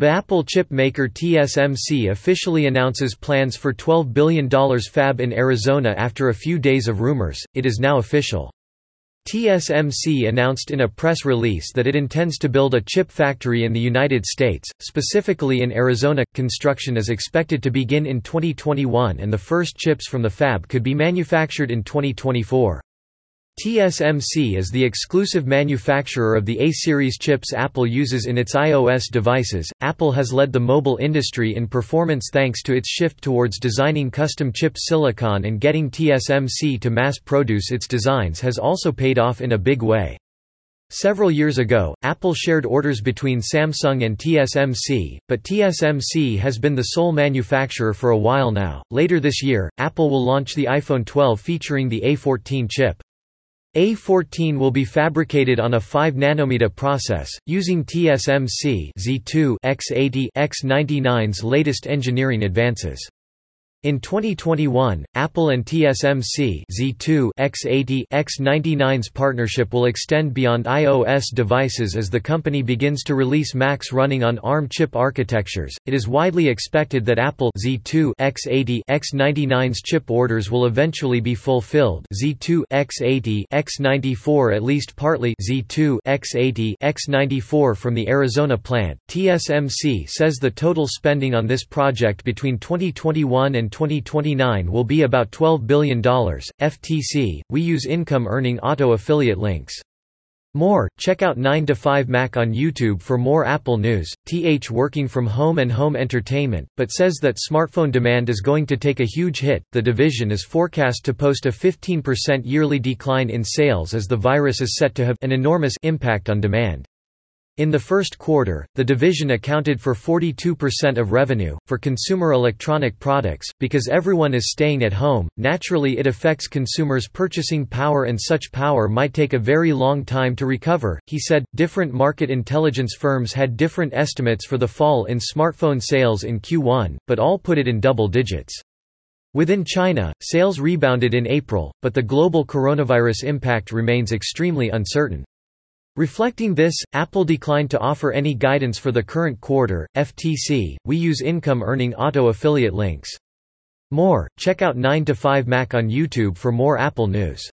The Apple chip maker TSMC officially announces plans for $12 billion fab in Arizona after a few days of rumors, it is now official. TSMC announced in a press release that it intends to build a chip factory in the United States, specifically in Arizona. Construction is expected to begin in 2021 and the first chips from the fab could be manufactured in 2024. TSMC is the exclusive manufacturer of the A-series chips Apple uses in its iOS devices. Apple has led the mobile industry in performance thanks to its shift towards designing custom chip silicon and getting TSMC to mass produce its designs has also paid off in a big way. Several years ago, Apple shared orders between Samsung and TSMC, but TSMC has been the sole manufacturer for a while now. Later this year, Apple will launch the iPhone 12 featuring the A14 chip. A14 will be fabricated on a 5 nanometer process, using TSMC Z2 X80 X99's latest engineering advances. In 2021, Apple and TSMC Z2 X80 X99's partnership will extend beyond iOS devices as the company begins to release Macs running on ARM chip architectures. It is widely expected that Apple Z2 X80 X99's chip orders will eventually be fulfilled. Z2 X80 X94 at least partly Z2 X80 X94 from the Arizona plant. TSMC says the total spending on this project between 2021 and 2029 will be about $12 billion. FTC, we use income earning auto affiliate links. More, check out 9 to 5 Mac on YouTube for more Apple news. TH working from home and home entertainment, but says that smartphone demand is going to take a huge hit. The division is forecast to post a 15% yearly decline in sales as the virus is set to have an enormous impact on demand. In the first quarter, the division accounted for 42% of revenue. For consumer electronic products, because everyone is staying at home, naturally it affects consumers' purchasing power, and such power might take a very long time to recover. He said, different market intelligence firms had different estimates for the fall in smartphone sales in Q1, but all put it in double digits. Within China, sales rebounded in April, but the global coronavirus impact remains extremely uncertain. Reflecting this, Apple declined to offer any guidance for the current quarter. FTC, we use income earning auto affiliate links. More, check out 9 to 5 Mac on YouTube for more Apple news.